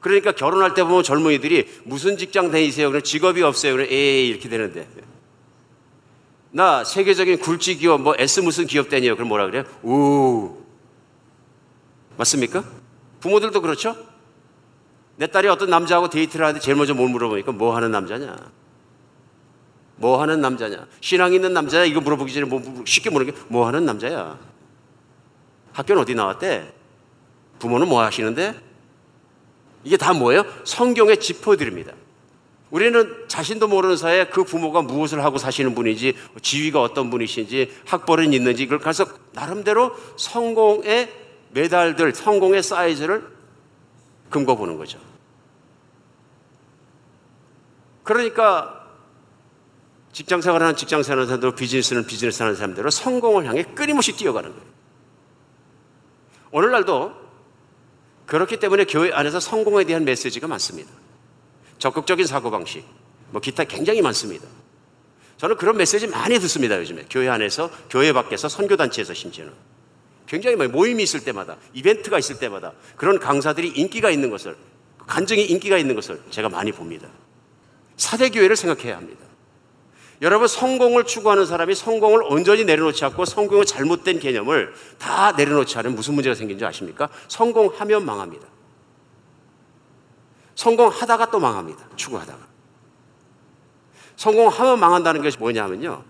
그러니까 결혼할 때 보면 젊은이들이 무슨 직장 다니세요? 그럼 직업이 없어요. 그럼 에이 이렇게 되는데. 나 세계적인 굴지 기업 뭐 S 무슨 기업 다녀요? 그럼 뭐라 그래요? 우. 맞습니까? 부모들도 그렇죠? 내 딸이 어떤 남자하고 데이트를 하는데 제일 먼저 뭘 물어보니까 뭐 하는 남자냐? 뭐 하는 남자냐? 신앙 있는 남자야? 이거 물어보기 전에 뭐 쉽게 물는 게 뭐 하는 남자야? 학교는 어디 나왔대? 부모는 뭐 하시는데? 이게 다 뭐예요? 성경의 지퍼들입니다. 우리는 자신도 모르는 사이에 그 부모가 무엇을 하고 사시는 분인지, 지위가 어떤 분이신지, 학벌은 있는지, 그래서 나름대로 성공의 메달들, 성공의 사이즈를 금고 보는 거죠. 그러니까 직장 생활하는 직장 생활하는 사람들, 비즈니스는 비즈니스 하는 사람들은 성공을 향해 끊임없이 뛰어가는 거예요. 오늘날도 그렇기 때문에 교회 안에서 성공에 대한 메시지가 많습니다. 적극적인 사고방식, 뭐 기타 굉장히 많습니다. 저는 그런 메시지 많이 듣습니다, 요즘에. 교회 안에서, 교회 밖에서, 선교단체에서 심지어는. 굉장히 많이 모임이 있을 때마다, 이벤트가 있을 때마다 그런 강사들이 인기가 있는 것을, 간증이 인기가 있는 것을 제가 많이 봅니다. 사대교회를 생각해야 합니다. 여러분 성공을 추구하는 사람이 성공을 온전히 내려놓지 않고 성공의 잘못된 개념을 다 내려놓지 않으면 무슨 문제가 생긴지 아십니까? 성공하면 망합니다. 성공하다가 또 망합니다. 추구하다가. 성공하면 망한다는 것이 뭐냐면요.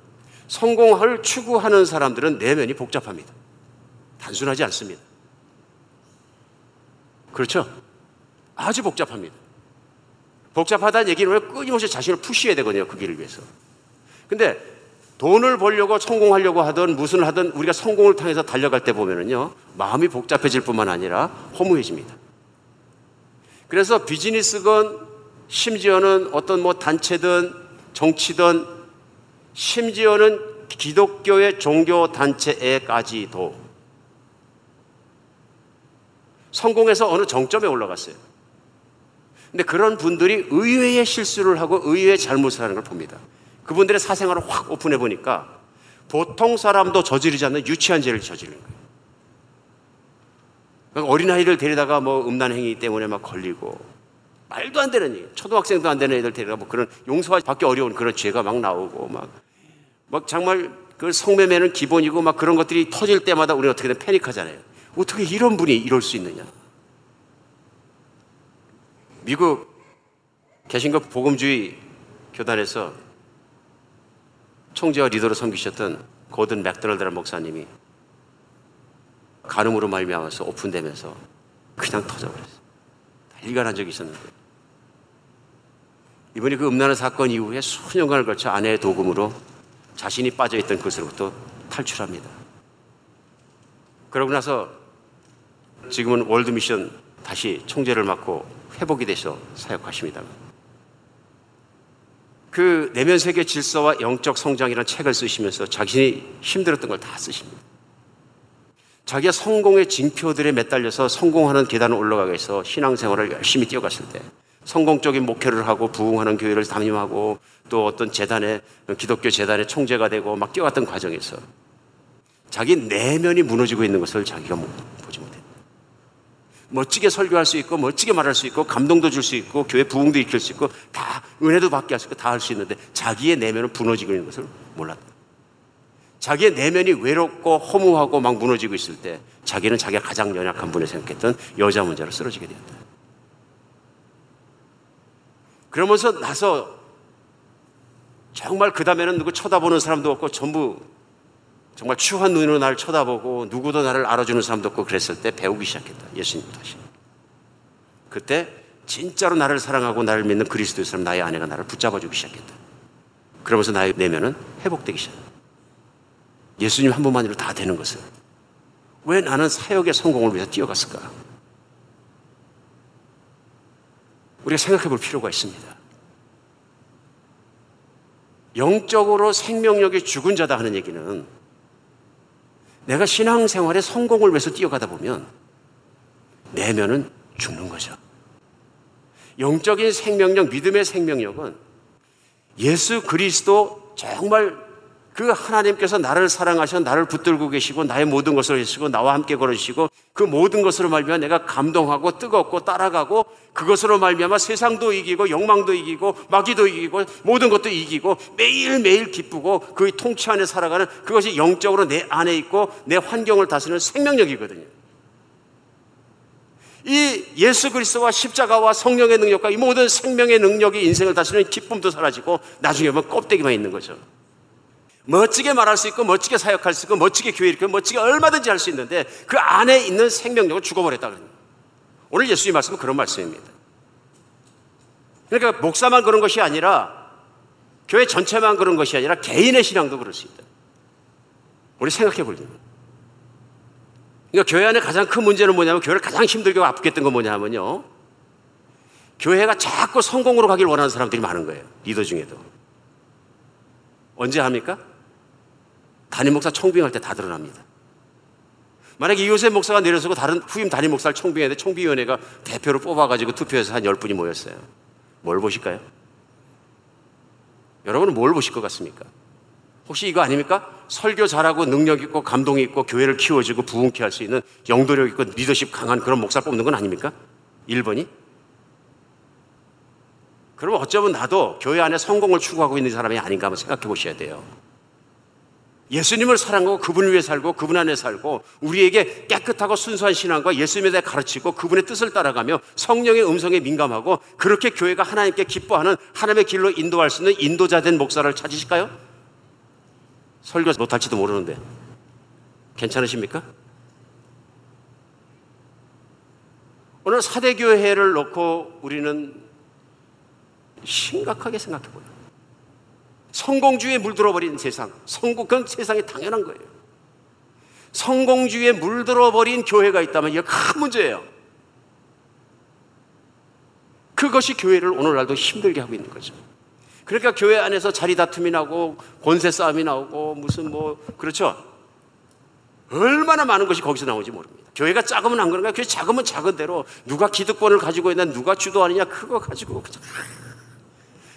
성공을 추구하는 사람들은 내면이 복잡합니다. 단순하지 않습니다. 그렇죠? 아주 복잡합니다. 복잡하다는 얘기는 끊임없이 자신을 푸시해야 되거든요. 그 길을 위해서. 근데 돈을 벌려고 성공하려고 하든 무슨 하든 우리가 성공을 통해서 달려갈 때 보면은요, 마음이 복잡해질 뿐만 아니라 허무해집니다. 그래서 비즈니스건 심지어는 어떤 뭐 단체든 정치든 심지어는 기독교의 종교 단체에까지도 성공해서 어느 정점에 올라갔어요. 근데 그런 분들이 의외의 실수를 하고 의외의 잘못을 하는 걸 봅니다. 그분들의 사생활을 확 오픈해 보니까 보통 사람도 저지르지 않는 유치한 죄를 저지르는 거예요. 어린아이를 데리다가 뭐 음란행위 때문에 막 걸리고 말도 안 되는 얘기. 초등학생도 안 되는 애들 데려가 뭐 그런 용서받기 어려운 그런 죄가 막 나오고 막, 막 정말 그 성매매는 기본이고 막 그런 것들이 터질 때마다 우리는 어떻게든 패닉하잖아요. 어떻게 이런 분이 이럴 수 있느냐. 미국 개신교 복음주의 교단에서 총재와 리더로 섬기셨던 고든 맥도널드라는 목사님이 간음으로 말미암아서 오픈되면서 그냥 터져버렸어요. 난 적이 있었는데 이번에 그 음란한 사건 이후에 수년간을 걸쳐 아내의 도금으로 자신이 빠져있던 그것으로부터 탈출합니다. 그러고 나서 지금은 월드미션 다시 총재를 맡고 회복이 돼서 사역하십니다. 그 내면 세계 질서와 영적 성장이라는 책을 쓰시면서 자신이 힘들었던 걸 다 쓰십니다. 자기가 성공의 징표들에 매달려서 성공하는 계단을 올라가기 위해서 신앙생활을 열심히 뛰어갔을 때 성공적인 목회를 하고 부흥하는 교회를 담임하고 또 어떤 재단에 기독교 재단의 총재가 되고 막 뛰어갔던 과정에서 자기 내면이 무너지고 있는 것을 자기가 보지 못했다. 멋지게 설교할 수 있고 멋지게 말할 수 있고 감동도 줄 수 있고 교회 부흥도 일으킬 수 있고 다 은혜도 받게 할 수 있고 다 할 수 있는데 자기의 내면은 무너지고 있는 것을 몰랐다. 자기의 내면이 외롭고 허무하고 막 무너지고 있을 때 자기는 자기가 가장 연약한 분을 생각했던 여자 문제로 쓰러지게 되었다. 그러면서 나서 정말 그 다음에는 누구 쳐다보는 사람도 없고 전부 정말 추한 눈으로 나를 쳐다보고 누구도 나를 알아주는 사람도 없고 그랬을 때 배우기 시작했다. 예수님 다시. 그때 진짜로 나를 사랑하고 나를 믿는 그리스도의 사람 나의 아내가 나를 붙잡아주기 시작했다. 그러면서 나의 내면은 회복되기 시작했다. 예수님 한 분만으로 다 되는 것을. 왜 나는 사역의 성공을 위해서 뛰어갔을까? 우리가 생각해 볼 필요가 있습니다. 영적으로 생명력이 죽은 자다 하는 얘기는 내가 신앙생활의 성공을 위해서 뛰어가다 보면 내면은 죽는 거죠. 영적인 생명력, 믿음의 생명력은 예수 그리스도 정말 그 하나님께서 나를 사랑하셔 나를 붙들고 계시고 나의 모든 것을 해주시고 나와 함께 걸으시고 그 모든 것으로 말미암아 내가 감동하고 뜨겁고 따라가고 그것으로 말미암아 세상도 이기고 욕망도 이기고 마귀도 이기고 모든 것도 이기고 매일매일 기쁘고 그 통치 안에 살아가는 그것이 영적으로 내 안에 있고 내 환경을 다스리는 생명력이거든요. 이 예수 그리스도와 십자가와 성령의 능력과 이 모든 생명의 능력이 인생을 다스리는 기쁨도 사라지고 나중에 보면 껍데기만 있는 거죠. 멋지게 말할 수 있고 멋지게 사역할 수 있고 멋지게 교회 일으키고 멋지게 얼마든지 할 수 있는데 그 안에 있는 생명력은 죽어버렸다 그럽니다. 오늘 예수님 말씀은 그런 말씀입니다. 그러니까 목사만 그런 것이 아니라 교회 전체만 그런 것이 아니라 개인의 신앙도 그럴 수 있다. 우리 생각해 볼게요. 그러니까 교회 안에 가장 큰 문제는 뭐냐면 교회를 가장 힘들게 아프게 했던 건 뭐냐면요. 교회가 자꾸 성공으로 가길 원하는 사람들이 많은 거예요. 리더 중에도. 언제 합니까? 담임 목사 청빙할 때 다 드러납니다. 만약에 이호세 목사가 내려서고 다른 후임 담임 목사를 청빙했는데 청빙위원회가 대표로 뽑아가지고 투표해서 한 10분이 모였어요. 뭘 보실까요? 여러분은 뭘 보실 것 같습니까? 혹시 이거 아닙니까? 설교 잘하고 능력 있고 감동 있고 교회를 키워주고 부흥케 할 수 있는 영도력 있고 리더십 강한 그런 목사 뽑는 건 아닙니까? 1번이? 그러면 어쩌면 나도 교회 안에 성공을 추구하고 있는 사람이 아닌가 한번 생각해 보셔야 돼요. 예수님을 사랑하고 그분 위해 살고 그분 안에 살고 우리에게 깨끗하고 순수한 신앙과 예수님에 대해 가르치고 그분의 뜻을 따라가며 성령의 음성에 민감하고 그렇게 교회가 하나님께 기뻐하는 하나님의 길로 인도할 수 있는 인도자 된 목사를 찾으실까요? 설교 못할지도 모르는데 괜찮으십니까? 오늘 사대교회를 놓고 우리는 심각하게 생각해 보요. 성공주의에 물들어 버린 세상, 성공 그건 세상에 당연한 거예요. 성공주의에 물들어 버린 교회가 있다면 이게 큰 문제예요. 그것이 교회를 오늘날도 힘들게 하고 있는 거죠. 그러니까 교회 안에서 자리 다툼이 나고 권세 싸움이 나오고 무슨 뭐 그렇죠. 얼마나 많은 것이 거기서 나오지 모릅니다. 교회가 작으면 안 그런가? 교회 작으면 작은 대로 누가 기득권을 가지고 있나 누가 주도하느냐 그거 가지고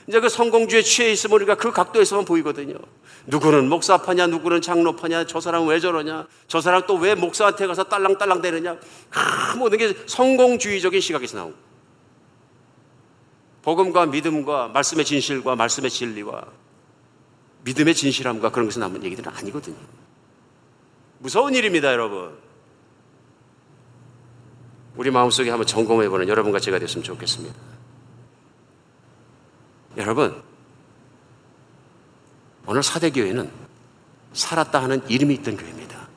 이제 그 성공주의에 취해 있으면 우리가 그 각도에서만 보이거든요. 누구는 목사파냐, 누구는 장로파냐, 저 사람 왜 저러냐, 저 사람 또 왜 목사한테 가서 딸랑딸랑 대느냐. 아, 모든 게 성공주의적인 시각에서 나오고. 복음과 믿음과 말씀의 진실과 말씀의 진리와 믿음의 진실함과 그런 것이 남은 얘기들은 아니거든요. 무서운 일입니다, 여러분. 우리 마음속에 한번 점검해보는 여러분과 제가 됐으면 좋겠습니다. 여러분, 오늘 사대교회는 살았다 하는 이름이 있던 교회입니다.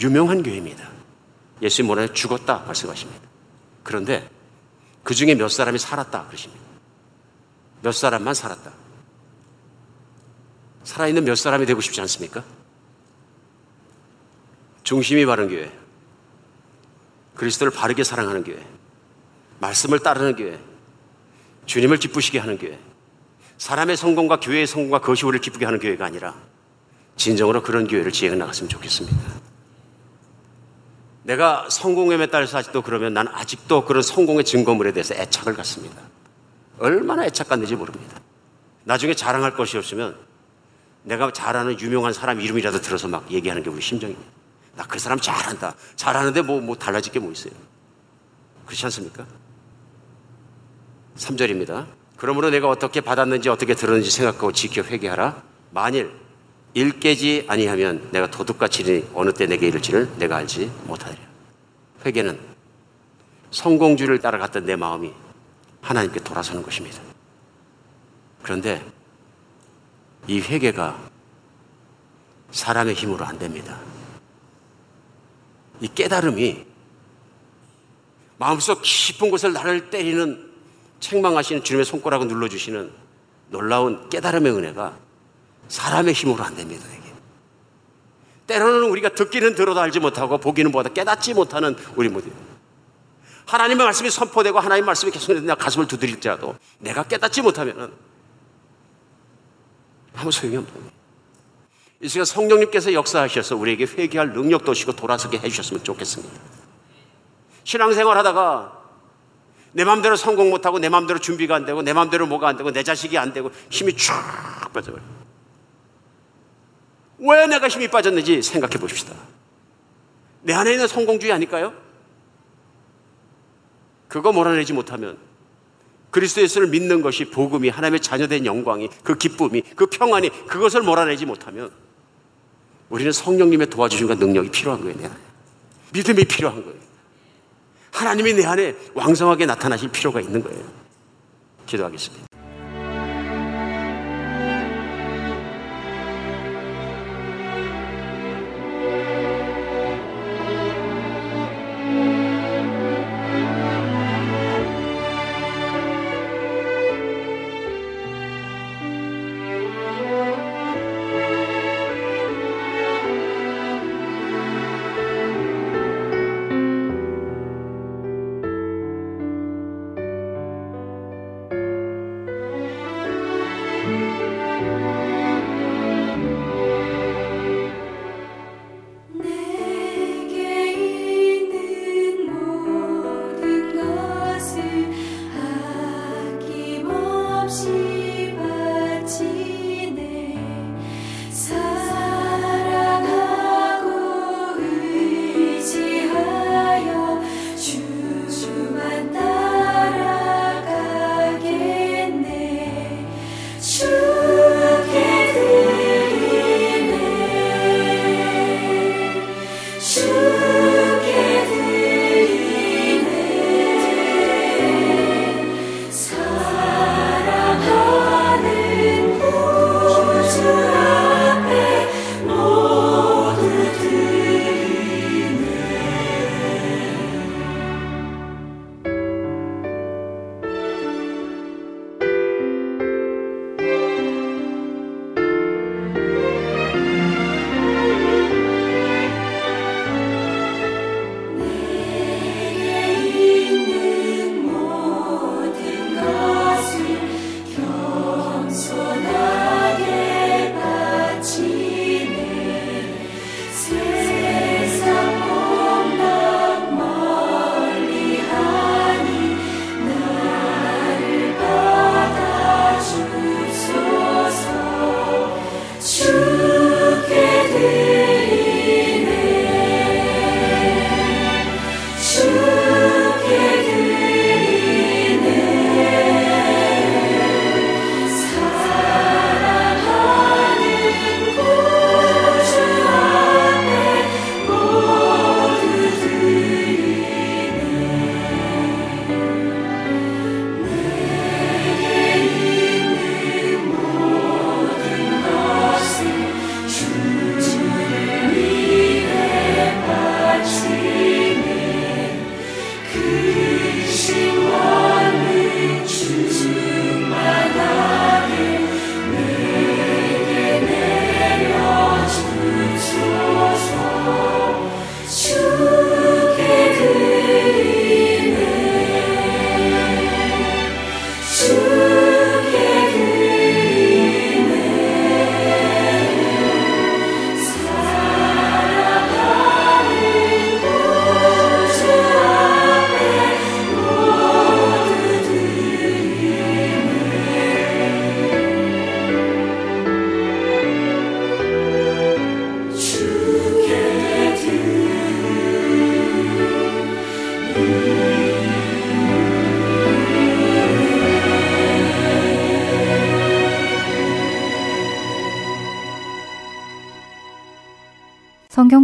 유명한 교회입니다. 예수님 뭐라 죽었다 말씀하십니다. 그런데 그 중에 몇 사람이 살았다 그러십니다. 몇 사람만 살았다. 살아있는 몇 사람이 되고 싶지 않습니까? 중심이 바른 교회. 그리스도를 바르게 사랑하는 교회. 말씀을 따르는 교회. 주님을 기쁘시게 하는 교회. 사람의 성공과 교회의 성공과 그것이 우리를 기쁘게 하는 교회가 아니라 진정으로 그런 교회를 지향해 나갔으면 좋겠습니다. 내가 성공에 따라서 아직도 그러면 난 아직도 그런 성공의 증거물에 대해서 애착을 갖습니다. 얼마나 애착 갖는지 모릅니다. 나중에 자랑할 것이 없으면 내가 잘하는 유명한 사람 이름이라도 들어서 막 얘기하는 게 우리 심정입니다. 나 그 사람 잘한다. 잘하는데 뭐, 뭐 달라질 게 뭐 있어요. 그렇지 않습니까? 3절입니다. 그러므로 내가 어떻게 받았는지 어떻게 들었는지 생각하고 지켜 회개하라. 만일 일 깨지 아니하면 내가 도둑같이 어느 때 내게 이를지를 내가 알지 못하리라. 회개는 성공주를 따라갔던 내 마음이 하나님께 돌아서는 것입니다. 그런데 이 회개가 사람의 힘으로 안 됩니다. 이 깨달음이 마음속 깊은 곳을 나를 때리는 책망하시는 주님의 손가락을 눌러주시는 놀라운 깨달음의 은혜가 사람의 힘으로 안 됩니다. 이게. 때로는 우리가 듣기는 들어도 알지 못하고 보기는 보다 깨닫지 못하는 우리 모두. 하나님의 말씀이 선포되고 하나님의 말씀이 계속 내 가슴을 두드릴지라도 내가 깨닫지 못하면 아무 소용이 없는 거예요. 이 시간 성령님께서 역사하셔서 우리에게 회개할 능력도 오시고 돌아서게 해주셨으면 좋겠습니다. 신앙생활 하다가 내 마음대로 성공 못하고 내 마음대로 준비가 안 되고 내 마음대로 뭐가 안 되고 내 자식이 안 되고 힘이 쫙 빠져버려요. 왜 내가 힘이 빠졌는지 생각해 봅시다. 내 안에 있는 성공주의 아닐까요? 그거 몰아내지 못하면 그리스도 예수를 믿는 것이 복음이 하나님의 자녀된 영광이 그 기쁨이 그 평안이 그것을 몰아내지 못하면 우리는 성령님의 도와주심과 능력이 필요한 거예요. 믿음이 필요한 거예요. 하나님이 내 안에 왕성하게 나타나실 필요가 있는 거예요. 기도하겠습니다.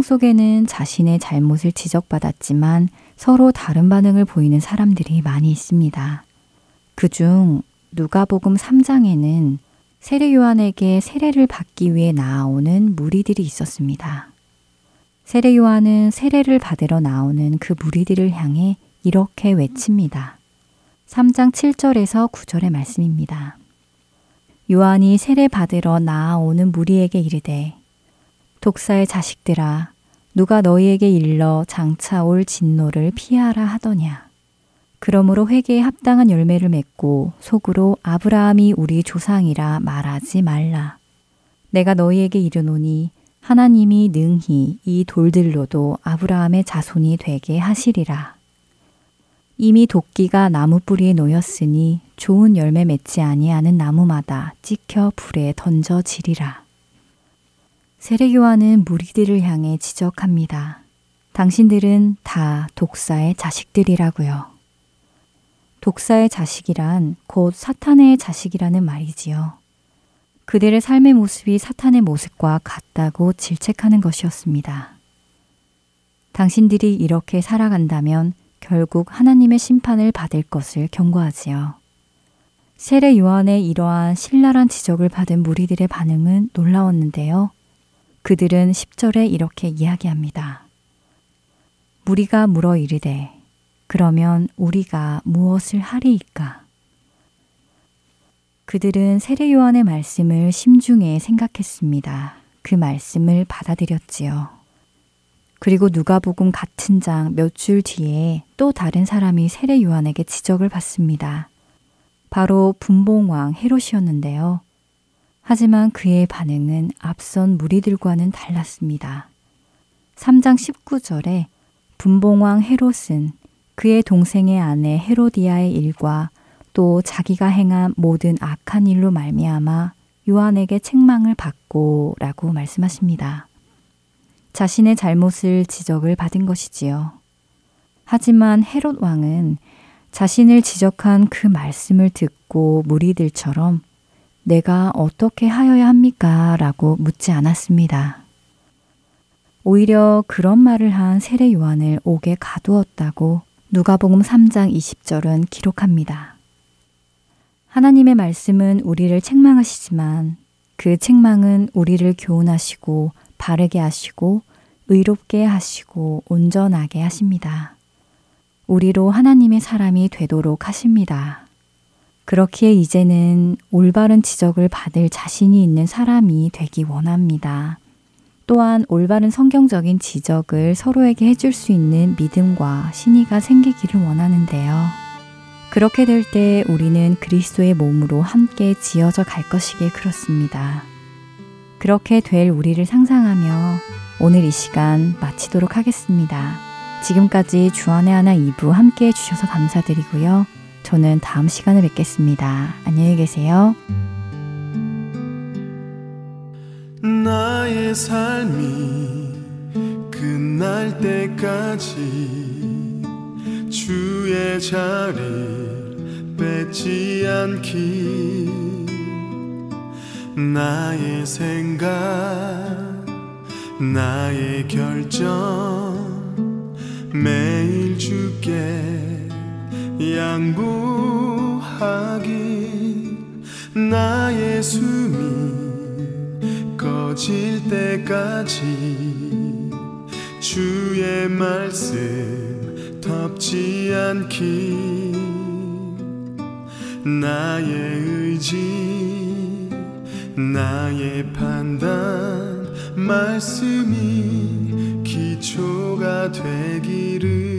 속에는 자신의 잘못을 지적받았지만 서로 다른 반응을 보이는 사람들이 많이 있습니다. 그중 누가복음 3장에는 세례 요한에게 세례를 받기 위해 나아오는 무리들이 있었습니다. 세례 요한은 세례를 받으러 나오는 그 무리들을 향해 이렇게 외칩니다. 3장 7절에서 9절의 말씀입니다. 요한이 세례 받으러 나아오는 무리에게 이르되 독사의 자식들아 누가 너희에게 일러 장차 올 진노를 피하라 하더냐. 그러므로 회개에 합당한 열매를 맺고 속으로 아브라함이 우리 조상이라 말하지 말라. 내가 너희에게 이르노니 하나님이 능히 이 돌들로도 아브라함의 자손이 되게 하시리라. 이미 도끼가 나무 뿌리에 놓였으니 좋은 열매 맺지 아니하는 나무마다 찍혀 불에 던져지리라. 세례요한은 무리들을 향해 지적합니다. 당신들은 다 독사의 자식들이라고요. 독사의 자식이란 곧 사탄의 자식이라는 말이지요. 그들의 삶의 모습이 사탄의 모습과 같다고 질책하는 것이었습니다. 당신들이 이렇게 살아간다면 결국 하나님의 심판을 받을 것을 경고하지요. 세례 요한의 이러한 신랄한 지적을 받은 무리들의 반응은 놀라웠는데요. 그들은 10절에 이렇게 이야기합니다. 무리가 물어 이르되 그러면 우리가 무엇을 하리이까? 그들은 세례 요한의 말씀을 심중에 생각했습니다. 그 말씀을 받아들였지요. 그리고 누가복음 같은 장 몇 줄 뒤에 또 다른 사람이 세례 요한에게 지적을 받습니다. 바로 분봉왕 헤롯이었는데요. 하지만 그의 반응은 앞선 무리들과는 달랐습니다. 3장 19절에 분봉왕 헤롯은 그의 동생의 아내 헤로디아의 일과 또 자기가 행한 모든 악한 일로 말미암아 요한에게 책망을 받고라고 말씀하십니다. 자신의 잘못을 지적을 받은 것이지요. 하지만 헤롯 왕은 자신을 지적한 그 말씀을 듣고 무리들처럼 내가 어떻게 하여야 합니까? 라고 묻지 않았습니다. 오히려 그런 말을 한 세례 요한을 옥에 가두었다고 누가복음 3장 20절은 기록합니다. 하나님의 말씀은 우리를 책망하시지만 그 책망은 우리를 교훈하시고 바르게 하시고 의롭게 하시고 온전하게 하십니다. 우리로 하나님의 사람이 되도록 하십니다. 그렇기에 이제는 올바른 지적을 받을 자신이 있는 사람이 되기 원합니다. 또한 올바른 성경적인 지적을 서로에게 해줄 수 있는 믿음과 신의가 생기기를 원하는데요. 그렇게 될 때 우리는 그리스도의 몸으로 함께 지어져 갈 것이길 그렇습니다. 그렇게 될 우리를 상상하며 오늘 이 시간 마치도록 하겠습니다. 지금까지 주안의 하나 2부 함께 해주셔서 감사드리고요. 저는 다음 시간에 뵙겠습니다. 안녕히 계세요. 나의 삶이 끝날 때까지 주의 자리를 뺏지 않기 나의 생각 나의 결정 매일 주께 양보하기 나의 숨이 꺼질 때까지 주의 말씀 덮지 않기 나의 의지 나의 판단 말씀이 기초가 되기를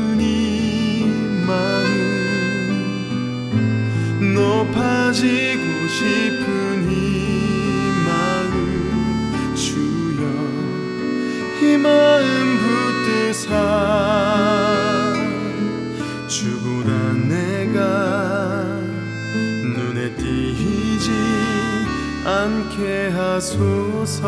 높아지고 싶은 이 마음 주여 이 마음 붙드사 주보란 내가 눈에 띄지 않게 하소서.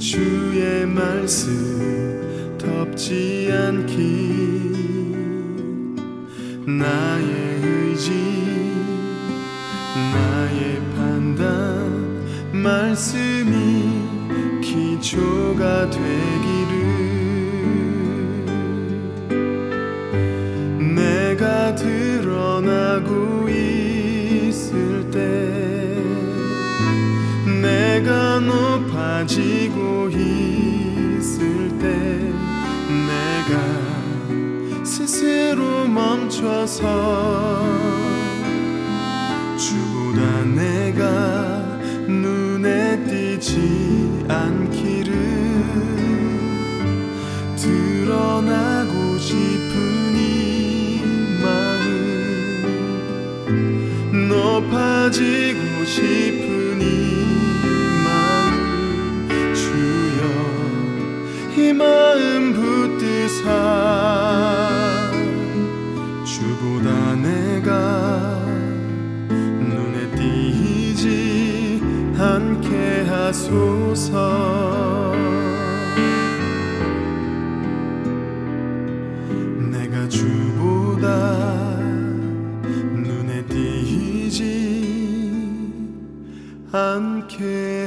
주의 말씀 덥지 않기. 나의 의지 나의 판단 말씀이 기초가 되어 주셔서. 주소서. 내가 주보다 눈에 띄지 않게.